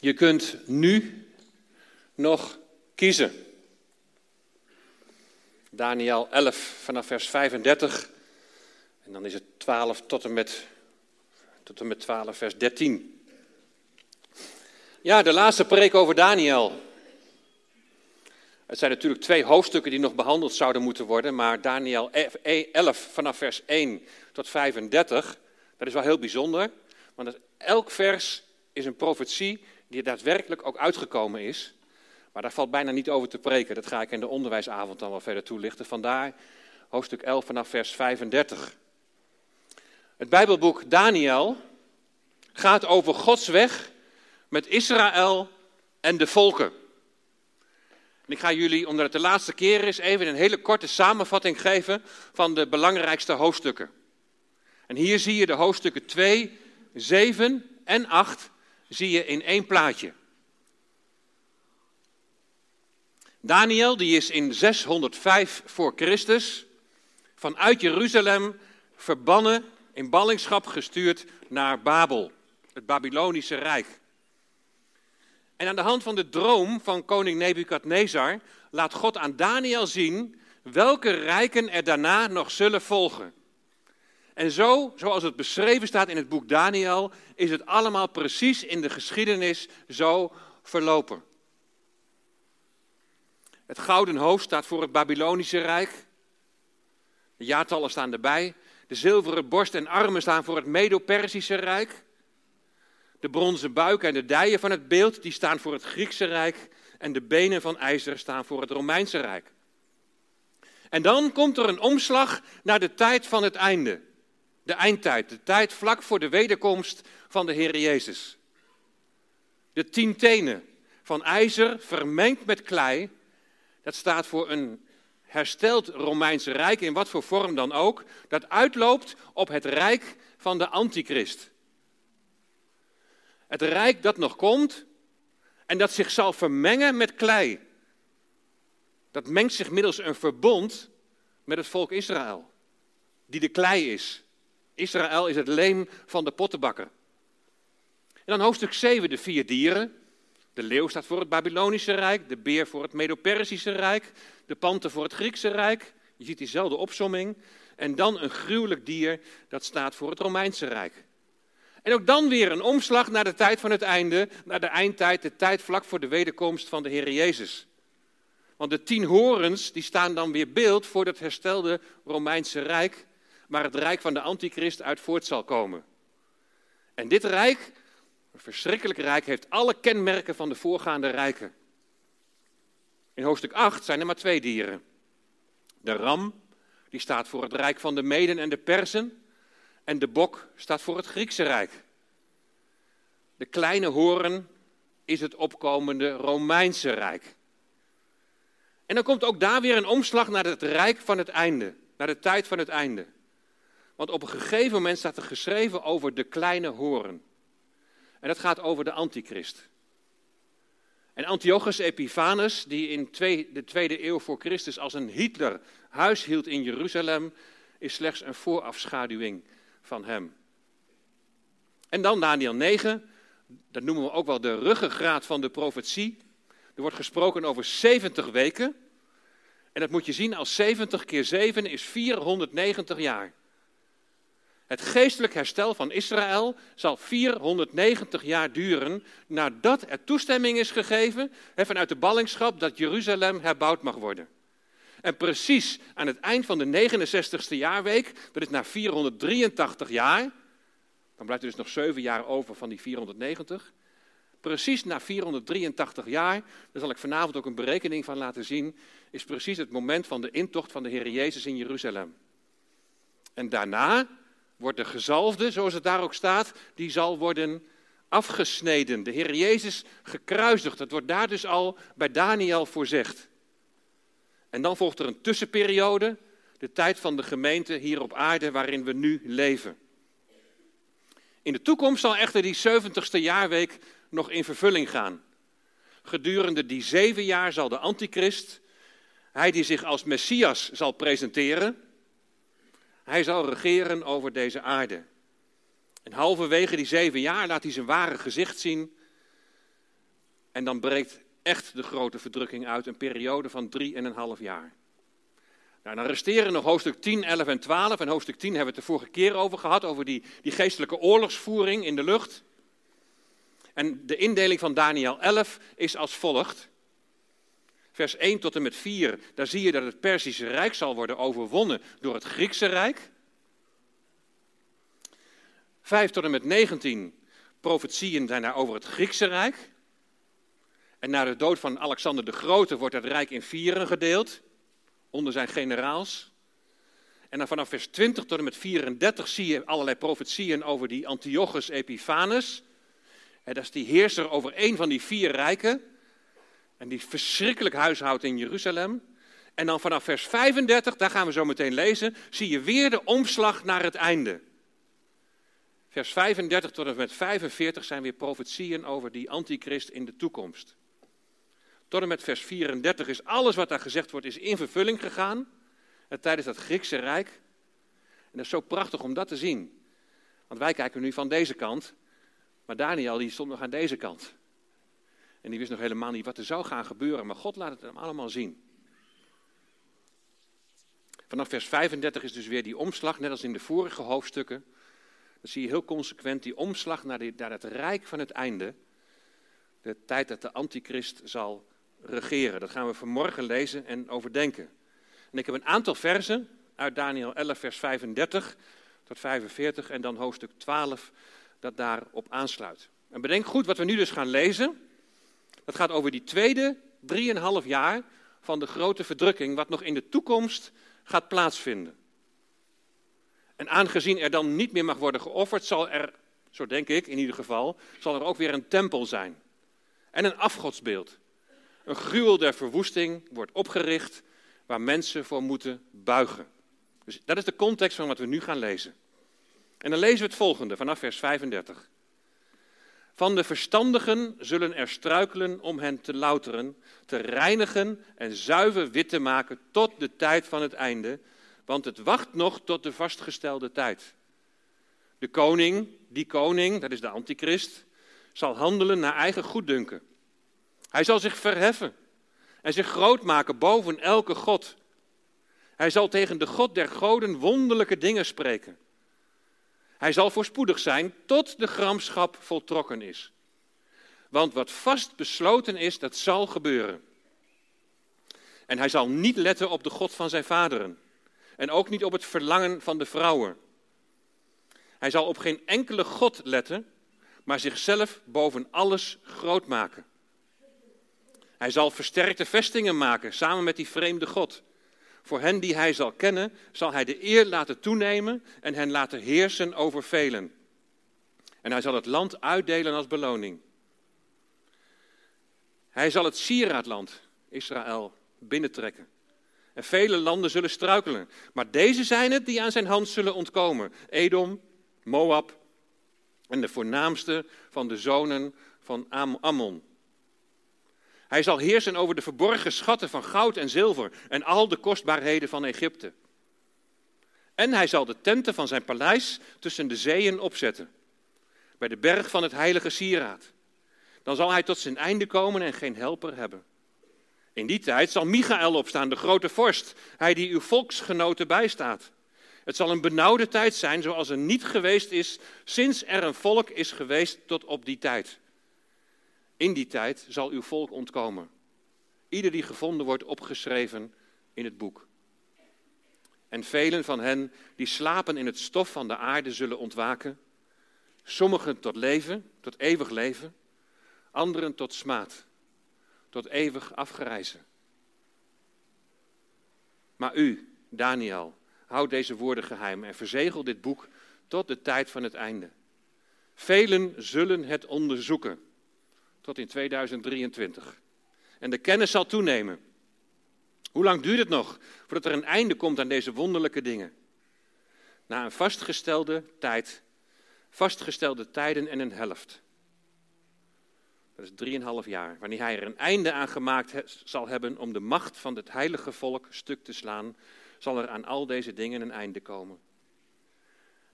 Je kunt nu nog kiezen. Daniel 11 vanaf vers 35. En dan is het 12 tot en met, tot en met 12 vers 13. Ja, de laatste preek over Daniel. Het zijn natuurlijk twee hoofdstukken die nog behandeld zouden moeten worden, maar Daniel 11 vanaf vers 1 tot 35, dat is wel heel bijzonder, want elk vers is een profetie die daadwerkelijk ook uitgekomen is. Maar daar valt bijna niet over te preken. Dat ga ik in de onderwijsavond dan wel verder toelichten. Vandaar hoofdstuk 11 vanaf vers 35. Het Bijbelboek Daniel gaat over Gods weg met Israël en de volken. En ik ga jullie, omdat het de laatste keer is, even een hele korte samenvatting geven van de belangrijkste hoofdstukken. En hier zie je de hoofdstukken 2, 7 en 8 zie je in één plaatje. Daniel, die is in 605 voor Christus vanuit Jeruzalem verbannen, in ballingschap gestuurd naar Babel, het Babylonische Rijk. En aan de hand van de droom van koning Nebukadnezar laat God aan Daniel zien welke rijken er daarna nog zullen volgen. En zo, zoals het beschreven staat in het boek Daniel, is het allemaal precies in de geschiedenis zo verlopen. Het gouden hoofd staat voor het Babylonische Rijk. De jaartallen staan erbij. De zilveren borst en armen staan voor het Medo-Persische Rijk. De bronzen buik en de dijen van het beeld die staan voor het Griekse Rijk. En de benen van ijzer staan voor het Romeinse Rijk. En dan komt er een omslag naar de tijd van het einde. De eindtijd, de tijd vlak voor de wederkomst van de Heer Jezus. De tien tenen van ijzer vermengd met klei dat staat voor een hersteld Romeinse Rijk, in wat voor vorm dan ook, dat uitloopt op het rijk van de Antichrist. Het rijk dat nog komt en dat zich zal vermengen met klei. Dat mengt zich middels een verbond met het volk Israël, die de klei is. Israël is het leem van de pottenbakker. En dan hoofdstuk 7, de vier dieren. De leeuw staat voor het Babylonische Rijk, de beer voor het Medo-Persische Rijk, de panter voor het Griekse Rijk. Je ziet diezelfde opsomming. En dan een gruwelijk dier, dat staat voor het Romeinse Rijk. En ook dan weer een omslag naar de tijd van het einde, naar de eindtijd, de tijd vlak voor de wederkomst van de Heer Jezus. Want de tien horens, die staan dan weer beeld voor het herstelde Romeinse Rijk, waar het Rijk van de Antichrist uit voort zal komen. En dit Rijk, een verschrikkelijk rijk heeft alle kenmerken van de voorgaande rijken. In hoofdstuk 8 zijn er maar twee dieren. De ram, die staat voor het rijk van de Meden en de Persen. En de bok staat voor het Griekse rijk. De kleine hoorn is het opkomende Romeinse rijk. En dan komt ook daar weer een omslag naar het rijk van het einde, naar de tijd van het einde. Want op een gegeven moment staat er geschreven over de kleine hoorn. En dat gaat over de antichrist. En Antiochus Epiphanes, die in de tweede eeuw voor Christus als een Hitler huis hield in Jeruzalem, is slechts een voorafschaduwing van hem. En dan Daniel 9, dat noemen we ook wel de ruggengraat van de profetie. Er wordt gesproken over 70 weken. En dat moet je zien als 70 keer 7 is 490 jaar. Het geestelijk herstel van Israël zal 490 jaar duren nadat er toestemming is gegeven vanuit de ballingschap dat Jeruzalem herbouwd mag worden. En precies aan het eind van de 69ste jaarweek, dat is na 483 jaar, dan blijft er dus nog 7 jaar over van die 490. Precies na 483 jaar, daar zal ik vanavond ook een berekening van laten zien, is precies het moment van de intocht van de Heer Jezus in Jeruzalem. En daarna wordt de gezalfde, zoals het daar ook staat, die zal worden afgesneden. De Heer Jezus gekruisigd. Dat wordt daar dus al bij Daniel voorzegd. En dan volgt er een tussenperiode, de tijd van de gemeente hier op aarde waarin we nu leven. In de toekomst zal echter die 70ste jaarweek nog in vervulling gaan. Gedurende die zeven jaar zal de antichrist, hij die zich als Messias zal presenteren, hij zal regeren over deze aarde. En halverwege die zeven jaar laat hij zijn ware gezicht zien. En dan breekt echt de grote verdrukking uit, een periode van drie en een half jaar. Nou, dan resteren nog hoofdstuk 10, 11 en 12. En hoofdstuk 10 hebben we het de vorige keer over gehad, over die, die geestelijke oorlogsvoering in de lucht. En de indeling van Daniel 11 is als volgt. Vers 1 tot en met 4, daar zie je dat het Perzische Rijk zal worden overwonnen door het Griekse Rijk. 5 tot en met 19, profetieën zijn daar over het Griekse Rijk. En na de dood van Alexander de Grote wordt het rijk in vieren gedeeld, onder zijn generaals. En dan vanaf vers 20 tot en met 34 zie je allerlei profetieën over die Antiochus Epiphanes. En dat is die heerser over één van die vier rijken. En die verschrikkelijk huishoudt in Jeruzalem. En dan vanaf vers 35, daar gaan we zo meteen lezen, zie je weer de omslag naar het einde. Vers 35 tot en met 45 zijn weer profetieën over die antichrist in de toekomst. Tot en met vers 34 is alles wat daar gezegd wordt, is in vervulling gegaan. Tijdens dat Griekse Rijk. En dat is zo prachtig om dat te zien. Want wij kijken nu van deze kant. Maar Daniel die stond nog aan deze kant. En die wist nog helemaal niet wat er zou gaan gebeuren. Maar God laat het hem allemaal zien. Vanaf vers 35 is dus weer die omslag, net als in de vorige hoofdstukken. Dan zie je heel consequent die omslag naar, naar het rijk van het einde. De tijd dat de antichrist zal regeren. Dat gaan we vanmorgen lezen en overdenken. En ik heb een aantal versen uit Daniel 11, vers 35 tot 45 en dan hoofdstuk 12 dat daarop aansluit. En bedenk goed wat we nu dus gaan lezen. Dat gaat over die tweede drieënhalf jaar van de grote verdrukking, wat nog in de toekomst gaat plaatsvinden. En aangezien er dan niet meer mag worden geofferd, zal er, zo denk ik in ieder geval, zal er ook weer een tempel zijn. En een afgodsbeeld. Een gruwel der verwoesting wordt opgericht waar mensen voor moeten buigen. Dus dat is de context van wat we nu gaan lezen. En dan lezen we het volgende vanaf vers 35. Van de verstandigen zullen er struikelen om hen te louteren, te reinigen en zuiver wit te maken tot de tijd van het einde, want het wacht nog tot de vastgestelde tijd. De koning, die koning, dat is de antichrist, zal handelen naar eigen goeddunken. Hij zal zich verheffen en zich groot maken boven elke God. Hij zal tegen de God der goden wonderlijke dingen spreken. Hij zal voorspoedig zijn tot de gramschap voltrokken is. Want wat vast besloten is, dat zal gebeuren. En hij zal niet letten op de God van zijn vaderen. En ook niet op het verlangen van de vrouwen. Hij zal op geen enkele God letten, maar zichzelf boven alles groot maken. Hij zal versterkte vestingen maken samen met die vreemde God. Voor hen die hij zal kennen, zal hij de eer laten toenemen en hen laten heersen over velen. En hij zal het land uitdelen als beloning. Hij zal het sieraadland, Israël, binnentrekken. En vele landen zullen struikelen. Maar deze zijn het die aan zijn hand zullen ontkomen: Edom, Moab en de voornaamste van de zonen van Ammon. Hij zal heersen over de verborgen schatten van goud en zilver en al de kostbaarheden van Egypte. En hij zal de tenten van zijn paleis tussen de zeeën opzetten, bij de berg van het heilige sieraad. Dan zal hij tot zijn einde komen en geen helper hebben. In die tijd zal Michael opstaan, de grote vorst, hij die uw volksgenoten bijstaat. Het zal een benauwde tijd zijn, zoals er niet geweest is sinds er een volk is geweest tot op die tijd. In die tijd zal uw volk ontkomen. Ieder die gevonden wordt opgeschreven in het boek. En velen van hen die slapen in het stof van de aarde zullen ontwaken. Sommigen tot leven, tot eeuwig leven. Anderen tot smaad, tot eeuwig afgereizen. Maar u, Daniel, houd deze woorden geheim en verzegel dit boek tot de tijd van het einde. Velen zullen het onderzoeken tot in 2023. En de kennis zal toenemen. Hoe lang duurt het nog voordat er een einde komt aan deze wonderlijke dingen? Na een vastgestelde tijd, vastgestelde tijden en een helft. Dat is drieënhalf jaar. Wanneer hij er een einde aan gemaakt zal hebben om de macht van het heilige volk stuk te slaan, zal er aan al deze dingen een einde komen.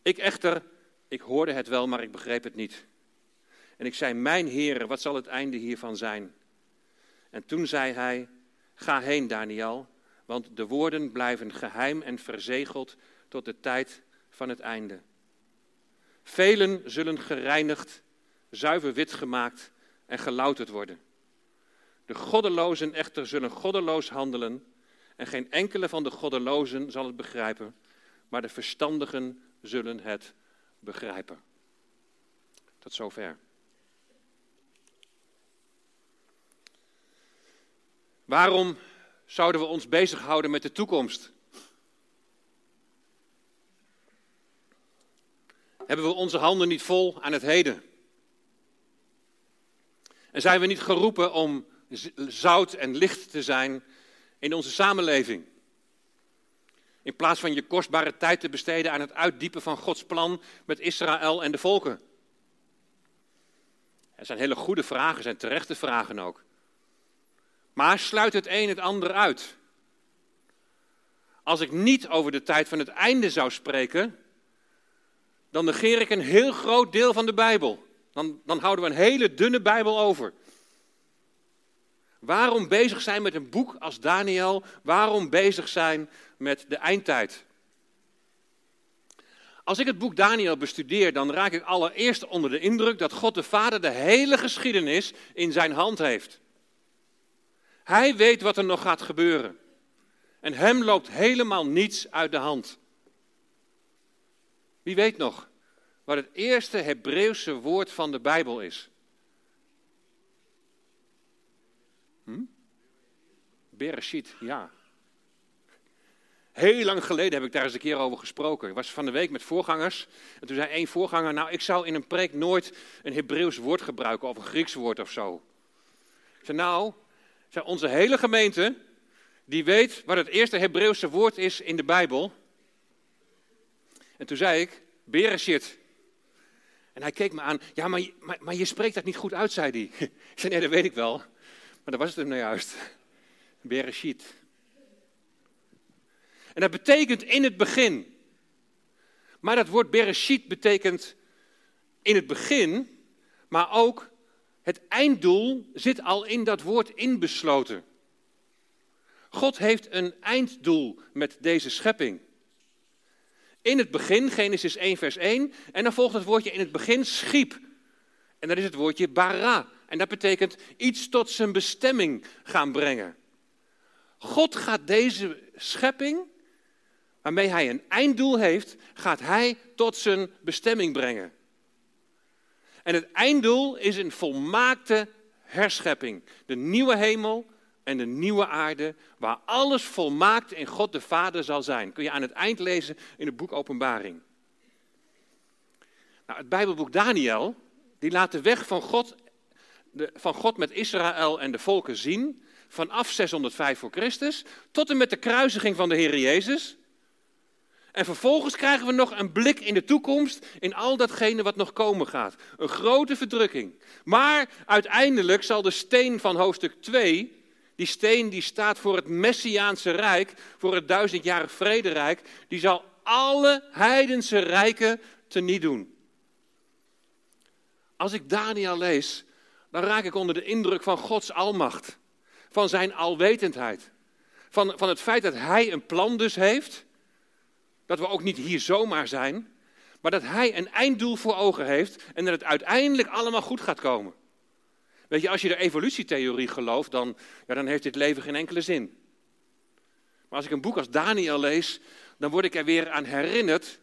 Ik echter, ik hoorde het wel, maar ik begreep het niet. En ik zei, mijn heren, wat zal het einde hiervan zijn? En toen zei hij, ga heen Daniel, want de woorden blijven geheim en verzegeld tot de tijd van het einde. Velen zullen gereinigd, zuiver wit gemaakt en gelouterd worden. De goddelozen echter zullen goddeloos handelen en geen enkele van de goddelozen zal het begrijpen, maar de verstandigen zullen het begrijpen. Tot zover. Waarom zouden we ons bezighouden met de toekomst? Hebben we onze handen niet vol aan het heden? En zijn we niet geroepen om zout en licht te zijn in onze samenleving? In plaats van je kostbare tijd te besteden aan het uitdiepen van Gods plan met Israël en de volken. Er zijn hele goede vragen, zijn terechte vragen ook. Maar sluit het een het ander uit? Als ik niet over de tijd van het einde zou spreken, dan negeer ik een heel groot deel van de Bijbel. Dan, dan houden we een hele dunne Bijbel over. Waarom bezig zijn met een boek als Daniel? Waarom bezig zijn met de eindtijd? Als ik het boek Daniel bestudeer, dan raak ik allereerst onder de indruk dat God de Vader de hele geschiedenis in zijn hand heeft. Hij weet wat er nog gaat gebeuren. En hem loopt helemaal niets uit de hand. Wie weet nog wat het eerste Hebreeuwse woord van de Bijbel is? Hm? Bereshit, ja. Heel lang geleden heb ik daar eens een keer over gesproken. Ik was van de week met voorgangers. En toen zei één voorganger, nou ik zou in een preek nooit een Hebreeuws woord gebruiken of een Grieks woord of zo. Ik zei, nou, onze hele gemeente, die weet wat het eerste Hebreeuwse woord is in de Bijbel. En toen zei ik, Bereshit. En hij keek me aan, ja, maar, maar, maar je spreekt dat niet goed uit, zei hij. Ik zei, nee, dat weet ik wel. Maar dat was het hem nou juist. Bereshit. En dat betekent in het begin. Maar dat woord Bereshit betekent in het begin, maar ook het einddoel zit al in dat woord inbesloten. God heeft een einddoel met deze schepping. In het begin, Genesis 1, vers 1, en dan volgt het woordje in het begin schiep. En dat is het woordje bara. En dat betekent iets tot zijn bestemming gaan brengen. God gaat deze schepping, waarmee hij een einddoel heeft, gaat hij tot zijn bestemming brengen. En het einddoel is een volmaakte herschepping. De nieuwe hemel en de nieuwe aarde, waar alles volmaakt in God de Vader zal zijn. Kun je aan het eind lezen in het boek Openbaring. Nou, het Bijbelboek Daniel, die laat de weg van God, de, van God met Israël en de volken zien, vanaf 605 voor Christus, tot en met de kruisiging van de Heer Jezus. En vervolgens krijgen we nog een blik in de toekomst, in al datgene wat nog komen gaat. Een grote verdrukking. Maar uiteindelijk zal de steen van hoofdstuk 2, die steen die staat voor het Messiaanse Rijk, voor het duizendjarig vrederijk, die zal alle heidense rijken teniet doen. Als ik Daniel lees, dan raak ik onder de indruk van Gods almacht, van zijn alwetendheid, van, van het feit dat hij een plan dus heeft dat we ook niet hier zomaar zijn, maar dat Hij een einddoel voor ogen heeft en dat het uiteindelijk allemaal goed gaat komen. Weet je, als je de evolutietheorie gelooft, dan, ja, dan heeft dit leven geen enkele zin. Maar als ik een boek als Daniel lees, dan word ik er weer aan herinnerd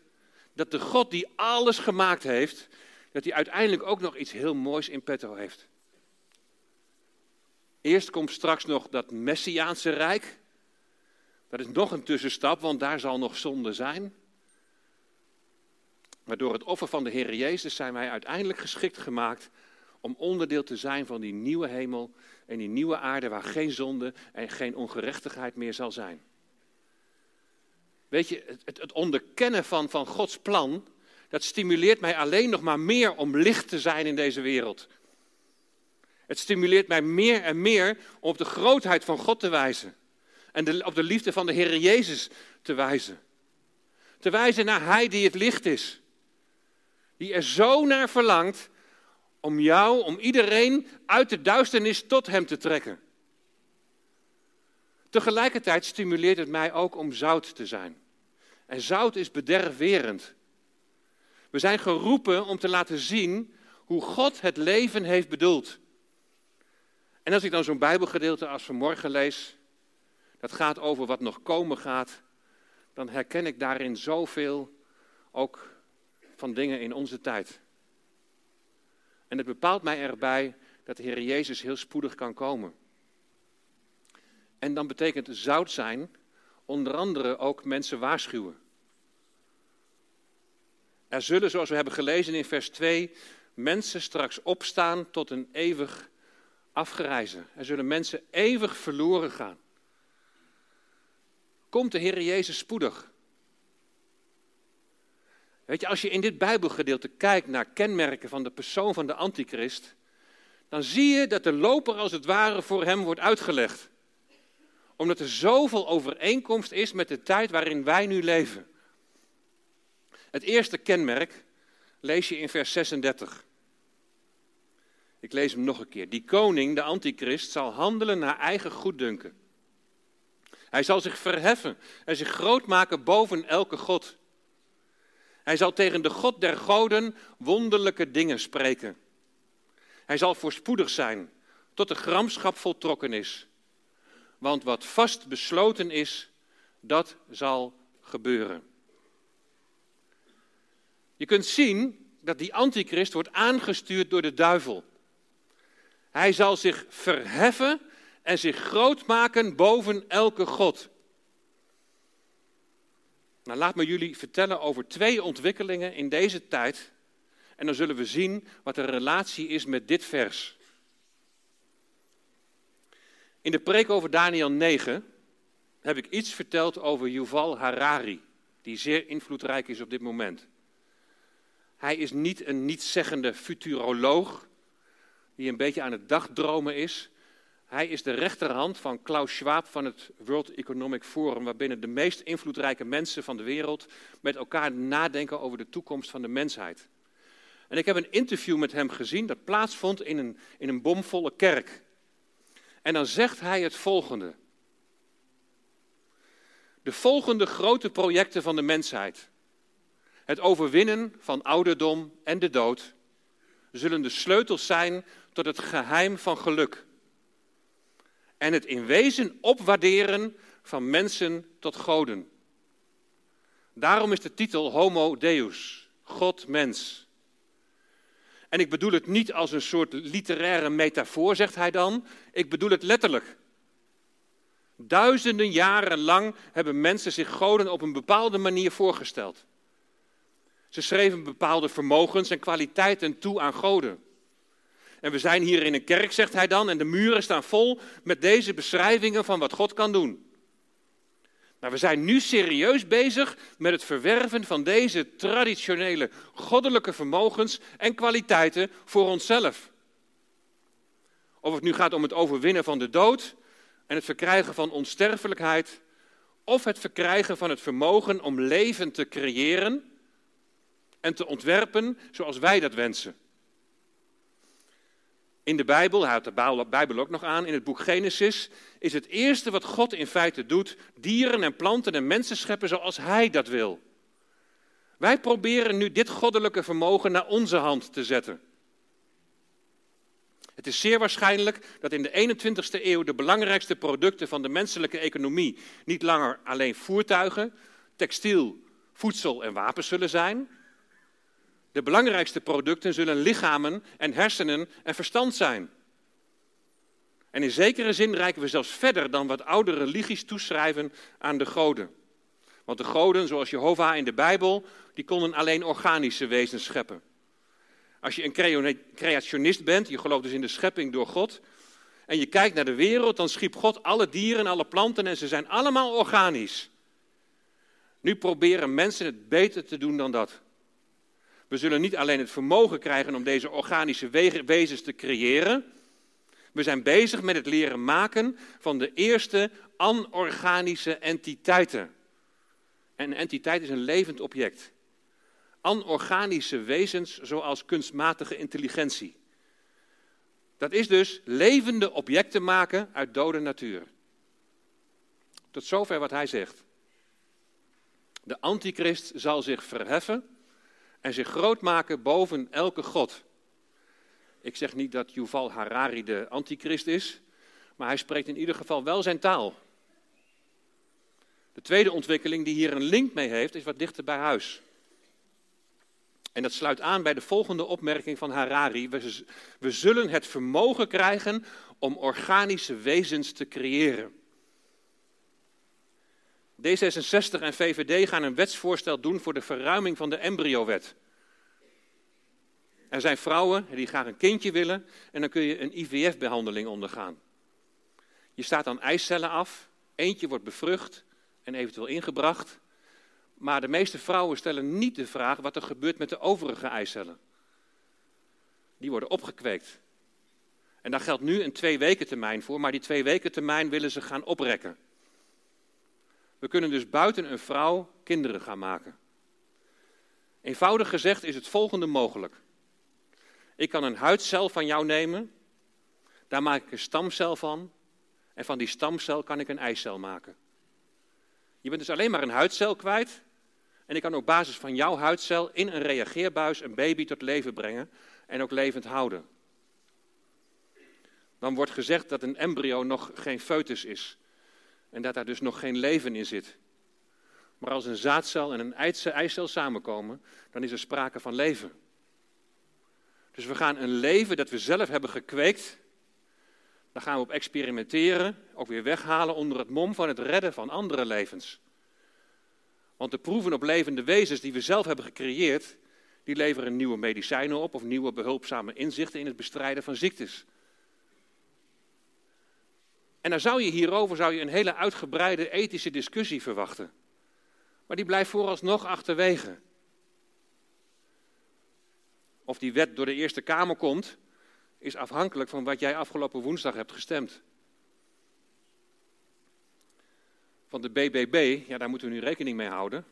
dat de God die alles gemaakt heeft, dat hij uiteindelijk ook nog iets heel moois in petto heeft. Eerst komt straks nog dat Messiaanse rijk, dat is nog een tussenstap, want daar zal nog zonde zijn. Maar door het offer van de Heer Jezus zijn wij uiteindelijk geschikt gemaakt om onderdeel te zijn van die nieuwe hemel en die nieuwe aarde waar geen zonde en geen ongerechtigheid meer zal zijn. Weet je, het, het onderkennen van, van Gods plan, dat stimuleert mij alleen nog maar meer om licht te zijn in deze wereld. Het stimuleert mij meer en meer om op de grootheid van God te wijzen en op de liefde van de Heer Jezus te wijzen. Te wijzen naar Hij die het licht is. Die er zo naar verlangt Om jou, om iedereen uit de duisternis tot hem te trekken. Tegelijkertijd stimuleert het mij ook om zout te zijn. En zout is bederfwerend. We zijn geroepen om te laten zien hoe God het leven heeft bedoeld. En als ik dan zo'n Bijbelgedeelte als vanmorgen lees, dat gaat over wat nog komen gaat, dan herken ik daarin zoveel ook van dingen in onze tijd. En het bepaalt mij erbij dat de Heer Jezus heel spoedig kan komen. En dan betekent zout zijn onder andere ook mensen waarschuwen. Er zullen, zoals we hebben gelezen in vers 2, mensen straks opstaan tot een eeuwig afgereizen. Er zullen mensen eeuwig verloren gaan. Komt de Heer Jezus spoedig? Weet je, als je in dit Bijbelgedeelte kijkt naar kenmerken van de persoon van de antichrist, dan zie je dat de loper als het ware voor hem wordt uitgelegd. Omdat er zoveel overeenkomst is met de tijd waarin wij nu leven. Het eerste kenmerk lees je in vers 36. Ik lees hem nog een keer. Die koning, de antichrist, zal handelen naar eigen goeddunken. Hij zal zich verheffen en zich groot maken boven elke god. Hij zal tegen de God der goden wonderlijke dingen spreken. Hij zal voorspoedig zijn tot de gramschap voltrokken is. Want wat vast besloten is, dat zal gebeuren. Je kunt zien dat die antichrist wordt aangestuurd door de duivel. Hij zal zich verheffen en zich groot maken boven elke God. Nou, laat me jullie vertellen over twee ontwikkelingen in deze tijd. En dan zullen we zien wat de relatie is met dit vers. In de preek over Daniel 9 heb ik iets verteld over Yuval Harari, die zeer invloedrijk is op dit moment. Hij is niet een nietszeggende futuroloog die een beetje aan het dagdromen is. Hij is de rechterhand van Klaus Schwab van het World Economic Forum, waarbinnen de meest invloedrijke mensen van de wereld met elkaar nadenken over de toekomst van de mensheid. En ik heb een interview met hem gezien dat plaatsvond in een, in een bomvolle kerk. En dan zegt hij het volgende. De volgende grote projecten van de mensheid. Het overwinnen van ouderdom en de dood zullen de sleutels zijn tot het geheim van geluk. En het in wezen opwaarderen van mensen tot goden. Daarom is de titel Homo Deus, God mens. En ik bedoel het niet als een soort literaire metafoor, zegt hij dan. Ik bedoel het letterlijk. Duizenden jaren lang hebben mensen zich goden op een bepaalde manier voorgesteld. Ze schreven bepaalde vermogens en kwaliteiten toe aan goden. En we zijn hier in een kerk, zegt hij dan, en de muren staan vol met deze beschrijvingen van wat God kan doen. Nou, we zijn nu serieus bezig met het verwerven van deze traditionele goddelijke vermogens en kwaliteiten voor onszelf. Of het nu gaat om het overwinnen van de dood en het verkrijgen van onsterfelijkheid, of het verkrijgen van het vermogen om leven te creëren en te ontwerpen zoals wij dat wensen. In de Bijbel, houdt de Bijbel ook nog aan, in het boek Genesis, is het eerste wat God in feite doet, dieren en planten en mensen scheppen zoals hij dat wil. Wij proberen nu dit goddelijke vermogen naar onze hand te zetten. Het is zeer waarschijnlijk dat in de 21ste eeuw de belangrijkste producten van de menselijke economie niet langer alleen voertuigen, textiel, voedsel en wapens zullen zijn, de belangrijkste producten zullen lichamen en hersenen en verstand zijn. En in zekere zin reiken we zelfs verder dan wat oude religies toeschrijven aan de goden. Want de goden, zoals Jehovah in de Bijbel, die konden alleen organische wezens scheppen. Als je een creationist bent, je gelooft dus in de schepping door God, en je kijkt naar de wereld, dan schiep God alle dieren, alle planten en ze zijn allemaal organisch. Nu proberen mensen het beter te doen dan dat. We zullen niet alleen het vermogen krijgen om deze organische wezens te creëren. We zijn bezig met het leren maken van de eerste anorganische entiteiten. En een entiteit is een levend object. Anorganische wezens zoals kunstmatige intelligentie. Dat is dus levende objecten maken uit dode natuur. Tot zover wat hij zegt. De antichrist zal zich verheffen en zich groot maken boven elke god. Ik zeg niet dat Yuval Harari de antichrist is, maar hij spreekt in ieder geval wel zijn taal. De tweede ontwikkeling die hier een link mee heeft, is wat dichter bij huis. En dat sluit aan bij de volgende opmerking van Harari. We, we zullen het vermogen krijgen om organische wezens te creëren. D66 en VVD gaan een wetsvoorstel doen voor de verruiming van de embryowet. Er zijn vrouwen die graag een kindje willen en dan kun je een IVF-behandeling ondergaan. Je staat dan eicellen af, eentje wordt bevrucht en eventueel ingebracht. Maar de meeste vrouwen stellen niet de vraag wat er gebeurt met de overige eicellen. Die worden opgekweekt. En daar geldt nu een twee weken termijn voor, maar die twee weken termijn willen ze gaan oprekken. We kunnen dus buiten een vrouw kinderen gaan maken. Eenvoudig gezegd is het volgende mogelijk. Ik kan een huidcel van jou nemen, daar maak ik een stamcel van en van die stamcel kan ik een eicel maken. Je bent dus alleen maar een huidcel kwijt en ik kan op basis van jouw huidcel in een reageerbuis een baby tot leven brengen en ook levend houden. Dan wordt gezegd dat een embryo nog geen foetus is en dat daar dus nog geen leven in zit. Maar als een zaadcel en een eicel samenkomen, dan is er sprake van leven. Dus we gaan een leven dat we zelf hebben gekweekt, daar gaan we op experimenteren, ook weer weghalen onder het mom van het redden van andere levens. Want de proeven op levende wezens die we zelf hebben gecreëerd, die leveren nieuwe medicijnen op of nieuwe behulpzame inzichten in het bestrijden van ziektes. En dan zou je hierover zou je een hele uitgebreide ethische discussie verwachten. Maar die blijft vooralsnog achterwege. Of die wet door de Eerste Kamer komt, is afhankelijk van wat jij afgelopen woensdag hebt gestemd. Van de BBB, ja, daar moeten we nu rekening mee houden,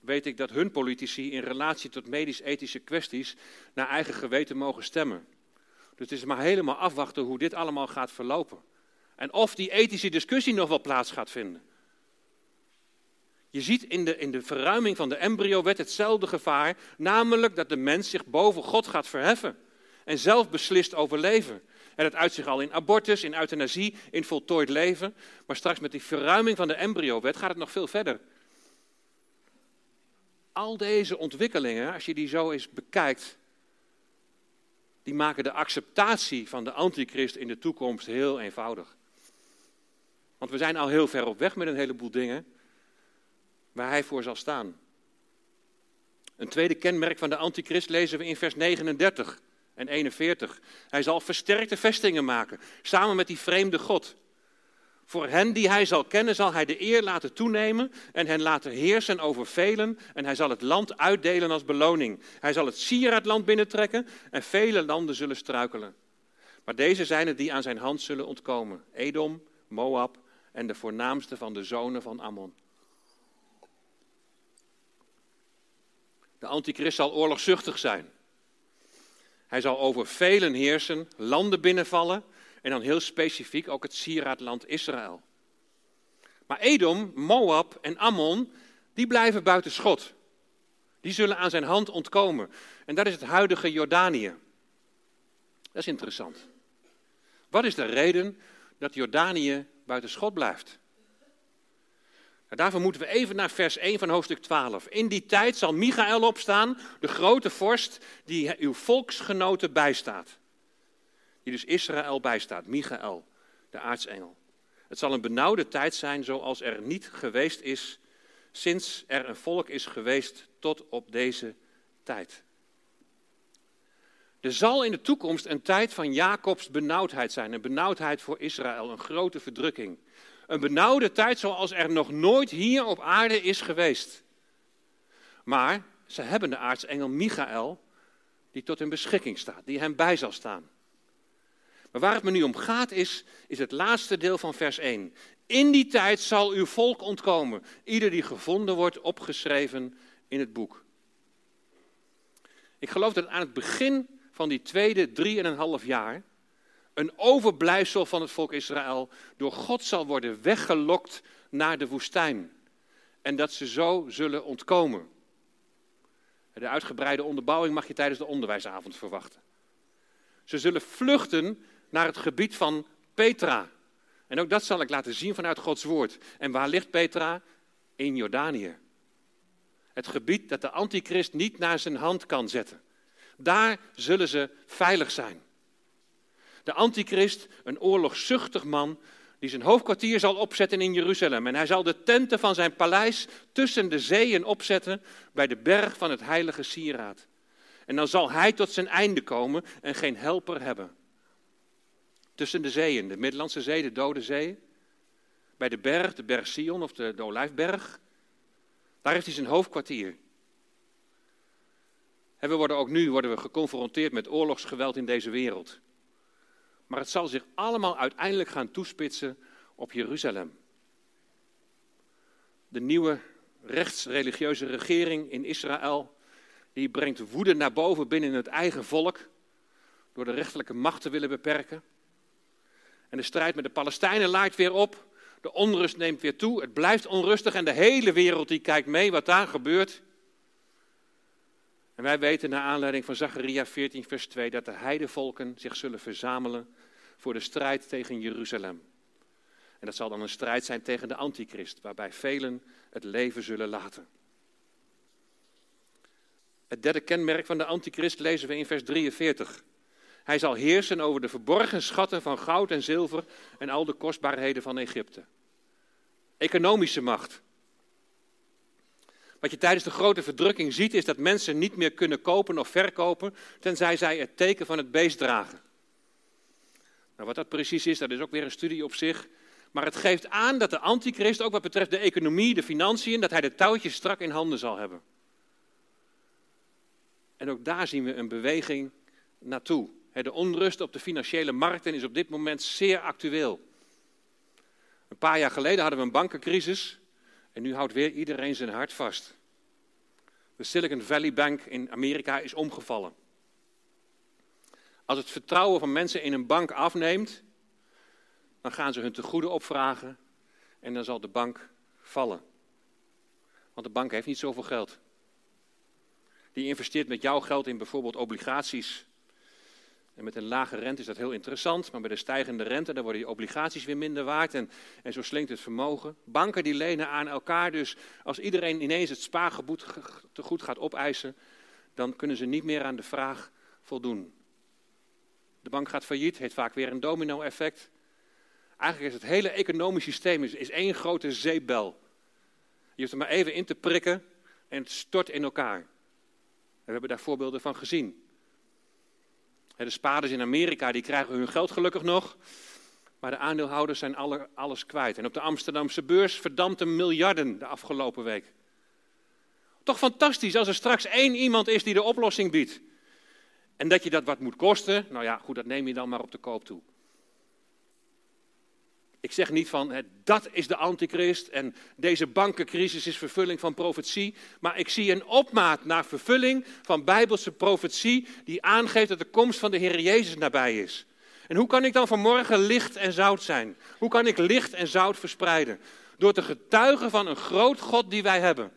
weet ik dat hun politici in relatie tot medisch-ethische kwesties naar eigen geweten mogen stemmen. Dus het is maar helemaal afwachten hoe dit allemaal gaat verlopen. En of die ethische discussie nog wel plaats gaat vinden. Je ziet in de, in de verruiming van de embryowet hetzelfde gevaar, namelijk dat de mens zich boven God gaat verheffen en zelf beslist over leven. En dat uit zich al in abortus, in euthanasie, in voltooid leven. Maar straks met die verruiming van de embryowet gaat het nog veel verder. Al deze ontwikkelingen, als je die zo eens bekijkt, die maken de acceptatie van de antichrist in de toekomst heel eenvoudig. Want we zijn al heel ver op weg met een heleboel dingen waar hij voor zal staan. Een tweede kenmerk van de antichrist lezen we in vers 39 en 41. Hij zal versterkte vestingen maken, samen met die vreemde God. Voor hen die hij zal kennen, zal hij de eer laten toenemen en hen laten heersen over velen. En hij zal het land uitdelen als beloning. Hij zal het sieraadland binnentrekken en vele landen zullen struikelen. Maar deze zijn het die aan zijn hand zullen ontkomen: Edom, Moab en de voornaamste van de zonen van Ammon. De antichrist zal oorlogzuchtig zijn. Hij zal over velen heersen, landen binnenvallen en dan heel specifiek ook het sieraadland Israël. Maar Edom, Moab en Ammon, die blijven buiten schot. Die zullen aan zijn hand ontkomen. En dat is het huidige Jordanië. Dat is interessant. Wat is de reden dat Jordanië buiten schot blijft? Nou, daarvoor moeten we even naar vers 1 van hoofdstuk 12. In die tijd zal Michael opstaan, de grote vorst die uw volksgenoten bijstaat. Die dus Israël bijstaat, Michael, de aartsengel. Het zal een benauwde tijd zijn zoals er niet geweest is sinds er een volk is geweest tot op deze tijd. Er zal in de toekomst een tijd van Jacobs benauwdheid zijn, een benauwdheid voor Israël, een grote verdrukking. Een benauwde tijd zoals er nog nooit hier op aarde is geweest. Maar ze hebben de aartsengel Michael, die tot hun beschikking staat, die hem bij zal staan. Maar waar het me nu om gaat is, is het laatste deel van vers 1. In die tijd zal uw volk ontkomen, ieder die gevonden wordt opgeschreven in het boek. Ik geloof dat aan het begin van die tweede drieënhalf jaar een overblijfsel van het volk Israël, door God zal worden weggelokt naar de woestijn. En dat ze zo zullen ontkomen. De uitgebreide onderbouwing mag je tijdens de onderwijsavond verwachten. Ze zullen vluchten naar het gebied van Petra. En ook dat zal ik laten zien vanuit Gods woord. En waar ligt Petra? In Jordanië. Het gebied dat de antichrist niet naar zijn hand kan zetten. Daar zullen ze veilig zijn. De antichrist, een oorlogzuchtig man, die zijn hoofdkwartier zal opzetten in Jeruzalem. En hij zal de tenten van zijn paleis tussen de zeeën opzetten bij de berg van het heilige sieraad. En dan zal hij tot zijn einde komen en geen helper hebben. Tussen de zeeën, de Middellandse Zee, de Dode Zee. Bij de berg, de berg Sion of de, de Olijfberg. Daar heeft hij zijn hoofdkwartier. En we worden ook nu worden we geconfronteerd met oorlogsgeweld in deze wereld. Maar het zal zich allemaal uiteindelijk gaan toespitsen op Jeruzalem. De nieuwe rechtsreligieuze regering in Israël, die brengt woede naar boven binnen het eigen volk, door de rechterlijke macht te willen beperken. En de strijd met de Palestijnen laait weer op, de onrust neemt weer toe, het blijft onrustig en de hele wereld die kijkt mee wat daar gebeurt. En wij weten naar aanleiding van Zacharia 14, vers 2 dat de heidevolken zich zullen verzamelen voor de strijd tegen Jeruzalem. En dat zal dan een strijd zijn tegen de antichrist, waarbij velen het leven zullen laten. Het derde kenmerk van de antichrist lezen we in vers 43. Hij zal heersen over de verborgen schatten van goud en zilver en al de kostbaarheden van Egypte. Economische macht. Wat je tijdens de grote verdrukking ziet, is dat mensen niet meer kunnen kopen of verkopen, tenzij zij het teken van het beest dragen. Nou, wat dat precies is, dat is ook weer een studie op zich. Maar het geeft aan dat de antichrist, ook wat betreft de economie, de financiën, dat hij de touwtjes strak in handen zal hebben. En ook daar zien we een beweging naartoe. De onrust op de financiële markten is op dit moment zeer actueel. Een paar jaar geleden hadden we een bankencrisis. En nu houdt weer iedereen zijn hart vast. De Silicon Valley Bank in Amerika is omgevallen. Als het vertrouwen van mensen in een bank afneemt, dan gaan ze hun tegoeden opvragen en dan zal de bank vallen. Want de bank heeft niet zoveel geld. Die investeert met jouw geld in bijvoorbeeld obligaties en met een lage rente is dat heel interessant, maar bij de stijgende rente dan worden die obligaties weer minder waard en, en zo slinkt het vermogen. Banken die lenen aan elkaar, dus als iedereen ineens het spaargebied te goed gaat opeisen, dan kunnen ze niet meer aan de vraag voldoen. De bank gaat failliet, heeft vaak weer een domino-effect. Eigenlijk is het hele economisch systeem is, is één grote zeepbel. Je hoeft er maar even in te prikken en het stort in elkaar. We hebben daar voorbeelden van gezien. De spaarders in Amerika die krijgen hun geld gelukkig nog. Maar de aandeelhouders zijn alle, alles kwijt. En op de Amsterdamse beurs verdampte miljarden de afgelopen week. Toch fantastisch als er straks één iemand is die de oplossing biedt. En dat je dat wat moet kosten, nou ja, goed, dat neem je dan maar op de koop toe. Ik zeg niet van dat is de antichrist en deze bankencrisis is vervulling van profetie. Maar ik zie een opmaat naar vervulling van bijbelse profetie die aangeeft dat de komst van de Heer Jezus nabij is. En hoe kan ik dan vanmorgen licht en zout zijn? Hoe kan ik licht en zout verspreiden? Door te getuigen van een groot God die wij hebben.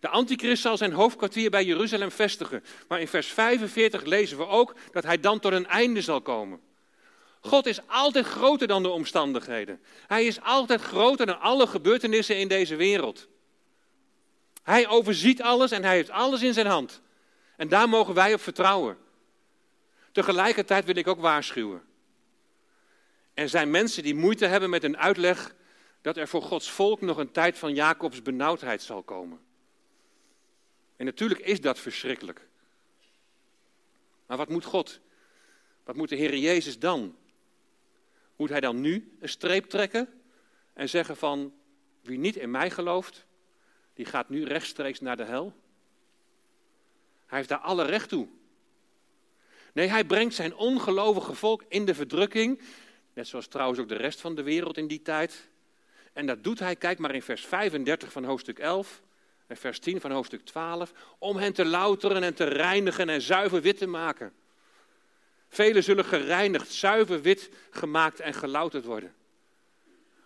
De antichrist zal zijn hoofdkwartier bij Jeruzalem vestigen. Maar in vers 45 lezen we ook dat hij dan tot een einde zal komen. God is altijd groter dan de omstandigheden. Hij is altijd groter dan alle gebeurtenissen in deze wereld. Hij overziet alles en hij heeft alles in zijn hand. En daar mogen wij op vertrouwen. Tegelijkertijd wil ik ook waarschuwen. Er zijn mensen die moeite hebben met een uitleg dat er voor Gods volk nog een tijd van Jacobs benauwdheid zal komen. En natuurlijk is dat verschrikkelijk. Maar wat moet God? Wat moet de Heer Jezus dan? Moet hij dan nu een streep trekken en zeggen van wie niet in mij gelooft, die gaat nu rechtstreeks naar de hel? Hij heeft daar alle recht toe. Nee, hij brengt zijn ongelovige volk in de verdrukking, net zoals trouwens ook de rest van de wereld in die tijd. En dat doet hij, kijk maar in vers 35 van hoofdstuk 11 en vers 10 van hoofdstuk 12, om hen te louteren en te reinigen en zuiver wit te maken. Velen zullen gereinigd, zuiver wit gemaakt en gelouterd worden.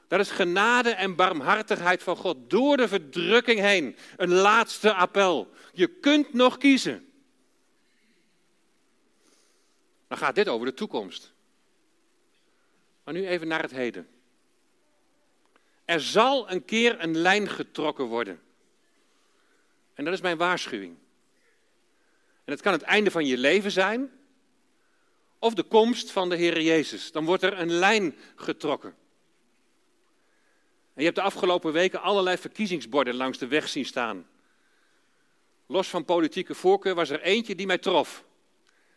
Dat is genade en barmhartigheid van God door de verdrukking heen. Een laatste appel. Je kunt nog kiezen. Dan gaat dit over de toekomst. Maar nu even naar het heden. Er zal een keer een lijn getrokken worden. En dat is mijn waarschuwing. En het kan het einde van je leven zijn, of de komst van de Heer Jezus. Dan wordt er een lijn getrokken. En je hebt de afgelopen weken allerlei verkiezingsborden langs de weg zien staan. Los van politieke voorkeur was er eentje die mij trof.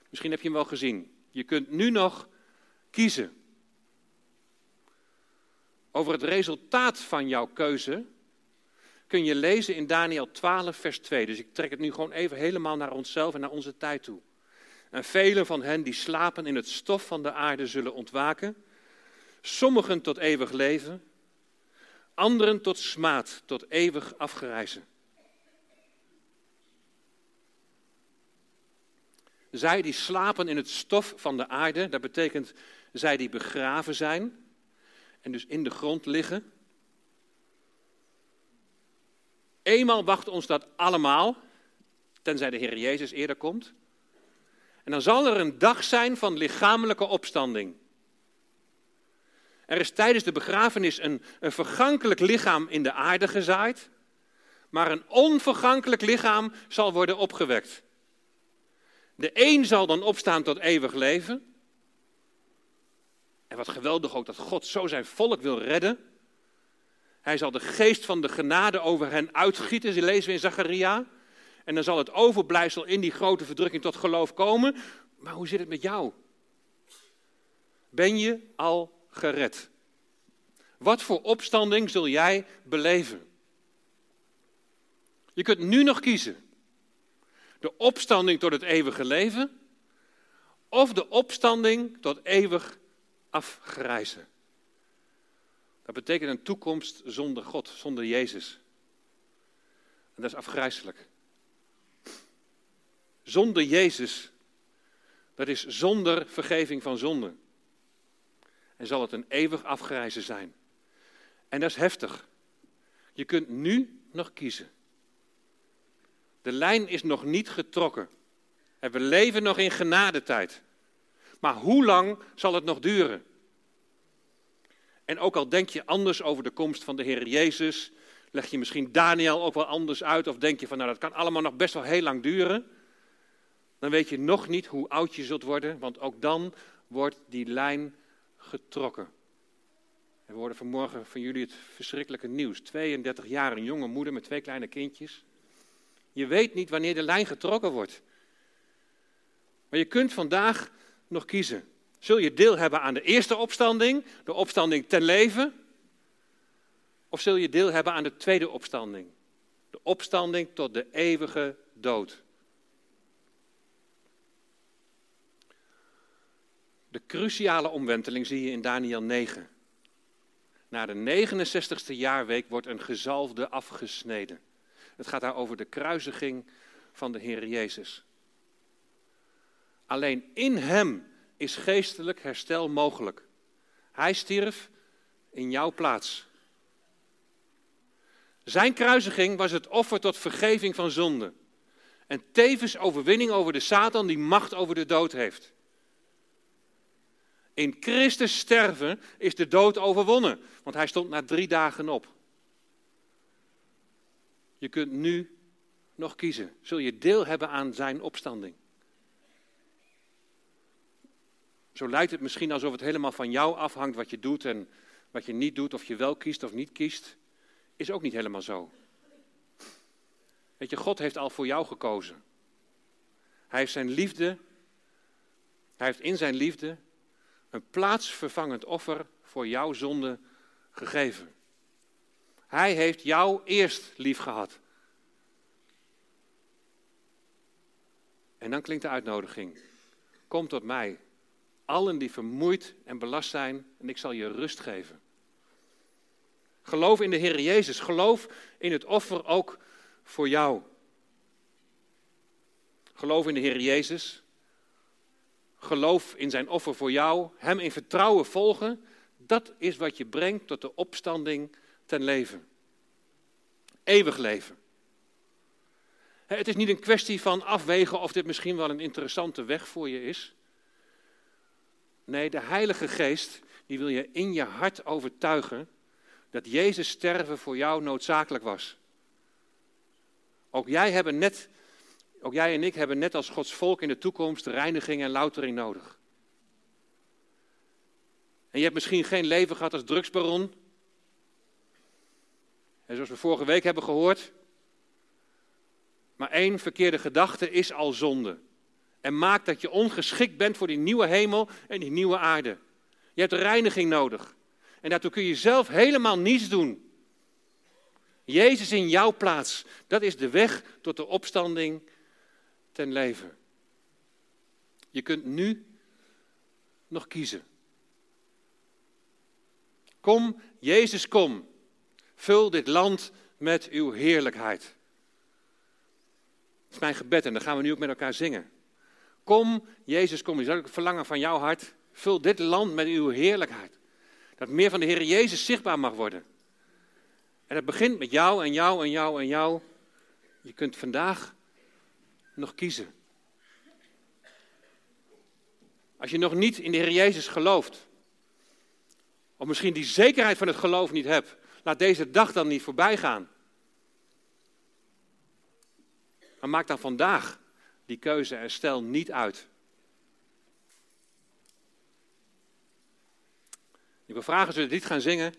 Misschien heb je hem wel gezien. Je kunt nu nog kiezen. Over het resultaat van jouw keuze kun je lezen in Daniel 12, vers 2. Dus ik trek het nu gewoon even helemaal naar onszelf en naar onze tijd toe. En velen van hen die slapen in het stof van de aarde zullen ontwaken. Sommigen tot eeuwig leven, anderen tot smaad, tot eeuwig afgereizen. Zij die slapen in het stof van de aarde, dat betekent zij die begraven zijn en dus in de grond liggen. Eenmaal wacht ons dat allemaal, tenzij de Heer Jezus eerder komt. En dan zal er een dag zijn van lichamelijke opstanding. Er is tijdens de begrafenis een, vergankelijk lichaam in de aarde gezaaid, maar een onvergankelijk lichaam zal worden opgewekt. De een zal dan opstaan tot eeuwig leven. En wat geweldig ook dat God zo zijn volk wil redden. Hij zal de geest van de genade over hen uitgieten, ze lezen we in Zacharia. En dan zal het overblijfsel in die grote verdrukking tot geloof komen. Maar hoe zit het met jou? Ben je al gered? Wat voor opstanding zul jij beleven? Je kunt nu nog kiezen. De opstanding tot het eeuwige leven of de opstanding tot eeuwig afgrijzen. Dat betekent een toekomst zonder God, zonder Jezus. En dat is afgrijzelijk. Zonder Jezus, dat is zonder vergeving van zonde. En zal het een eeuwig afgrijzen zijn. En dat is heftig. Je kunt nu nog kiezen. De lijn is nog niet getrokken. En we leven nog in genadetijd. Maar hoe lang zal het nog duren? En ook al denk je anders over de komst van de Heer Jezus, leg je misschien Daniel ook wel anders uit, of denk je van nou dat kan allemaal nog best wel heel lang duren, dan weet je nog niet hoe oud je zult worden, want ook dan wordt die lijn getrokken. we hoorden vanmorgen van jullie het verschrikkelijke nieuws. 32 jaar, een jonge moeder met twee kleine kindjes. Je weet niet wanneer de lijn getrokken wordt. Maar je kunt vandaag nog kiezen. Zul je deel hebben aan de eerste opstanding, de opstanding ten leven? Of zul je deel hebben aan de tweede opstanding, de opstanding tot de eeuwige dood? De cruciale omwenteling zie je in Daniel 9. Na de 69ste jaarweek wordt een gezalfde afgesneden. Het gaat daar over de kruisiging van de Heer Jezus. Alleen in Hem is geestelijk herstel mogelijk. Hij stierf in jouw plaats. Zijn kruisiging was het offer tot vergeving van zonde. En tevens overwinning over de Satan die macht over de dood heeft. In Christus sterven is de dood overwonnen, want hij stond na drie dagen op. Je kunt nu nog kiezen. Zul je deel hebben aan zijn opstanding? Zo lijkt het misschien alsof het helemaal van jou afhangt wat je doet en wat je niet doet, of je wel kiest of niet kiest. Is ook niet helemaal zo. Weet je, God heeft al voor jou gekozen. Hij heeft zijn liefde, hij heeft in zijn liefde een plaatsvervangend offer voor jouw zonde gegeven. Hij heeft jou eerst lief gehad. En dan klinkt de uitnodiging. Kom tot mij, allen die vermoeid en belast zijn, en ik zal je rust geven. Geloof in de Heer Jezus. Geloof in het offer ook voor jou. Geloof in de Heer Jezus. Geloof in zijn offer voor jou, hem in vertrouwen volgen, dat is wat je brengt tot de opstanding ten leven. Eeuwig leven. Het is niet een kwestie van afwegen of dit misschien wel een interessante weg voor je is. Nee, de Heilige Geest die wil je in je hart overtuigen dat Jezus sterven voor jou noodzakelijk was. Ook jij, hebben net, ook jij en ik hebben net als Gods volk in de toekomst reiniging en loutering nodig. En je hebt misschien geen leven gehad als drugsbaron. En zoals we vorige week hebben gehoord. Maar één verkeerde gedachte is al zonde. En maakt dat je ongeschikt bent voor die nieuwe hemel en die nieuwe aarde. Je hebt reiniging nodig. En daartoe kun je zelf helemaal niets doen. Jezus in jouw plaats, dat is de weg tot de opstanding ten leven. Je kunt nu nog kiezen. Kom, Jezus, kom. Vul dit land met uw heerlijkheid. Dat is mijn gebed en dan gaan we nu ook met elkaar zingen. Kom, Jezus, kom. Is dat ook verlangen van jouw hart? Vul dit land met uw heerlijkheid. Dat meer van de Heer Jezus zichtbaar mag worden. En het begint met jou en jou en jou en jou. Je kunt vandaag nog kiezen. Als je nog niet in de Heer Jezus gelooft, of misschien die zekerheid van het geloof niet hebt, laat deze dag dan niet voorbij gaan. Maar maak dan vandaag die keuze en stel niet uit. Ik wil vragen, we dit gaan zingen?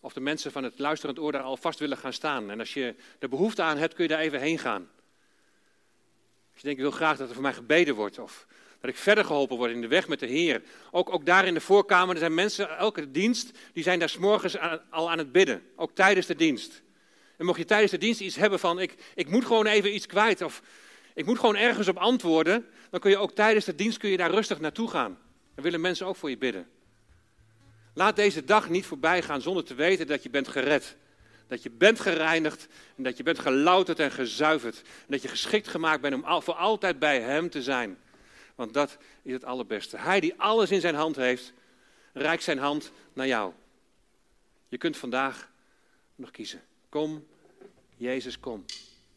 Of de mensen van het luisterend oor daar alvast willen gaan staan. En als je er behoefte aan hebt, kun je daar even heen gaan. Je denkt, ik wil graag dat er voor mij gebeden wordt. Of dat ik verder geholpen word in de weg met de Heer. Ook, ook daar in de voorkamer, er zijn mensen, elke dienst, die zijn daar s'morgens al aan het bidden. Ook tijdens de dienst. En mocht je tijdens de dienst iets hebben van, ik, ik moet gewoon even iets kwijt. Of ik moet gewoon ergens op antwoorden. Dan kun je ook tijdens de dienst kun je daar rustig naartoe gaan. Dan willen mensen ook voor je bidden. Laat deze dag niet voorbij gaan zonder te weten dat je bent gered. Dat je bent gereinigd en dat je bent gelouterd en gezuiverd. En dat je geschikt gemaakt bent om voor altijd bij Hem te zijn. Want dat is het allerbeste. Hij die alles in zijn hand heeft, reikt zijn hand naar jou. Je kunt vandaag nog kiezen. Kom, Jezus, kom.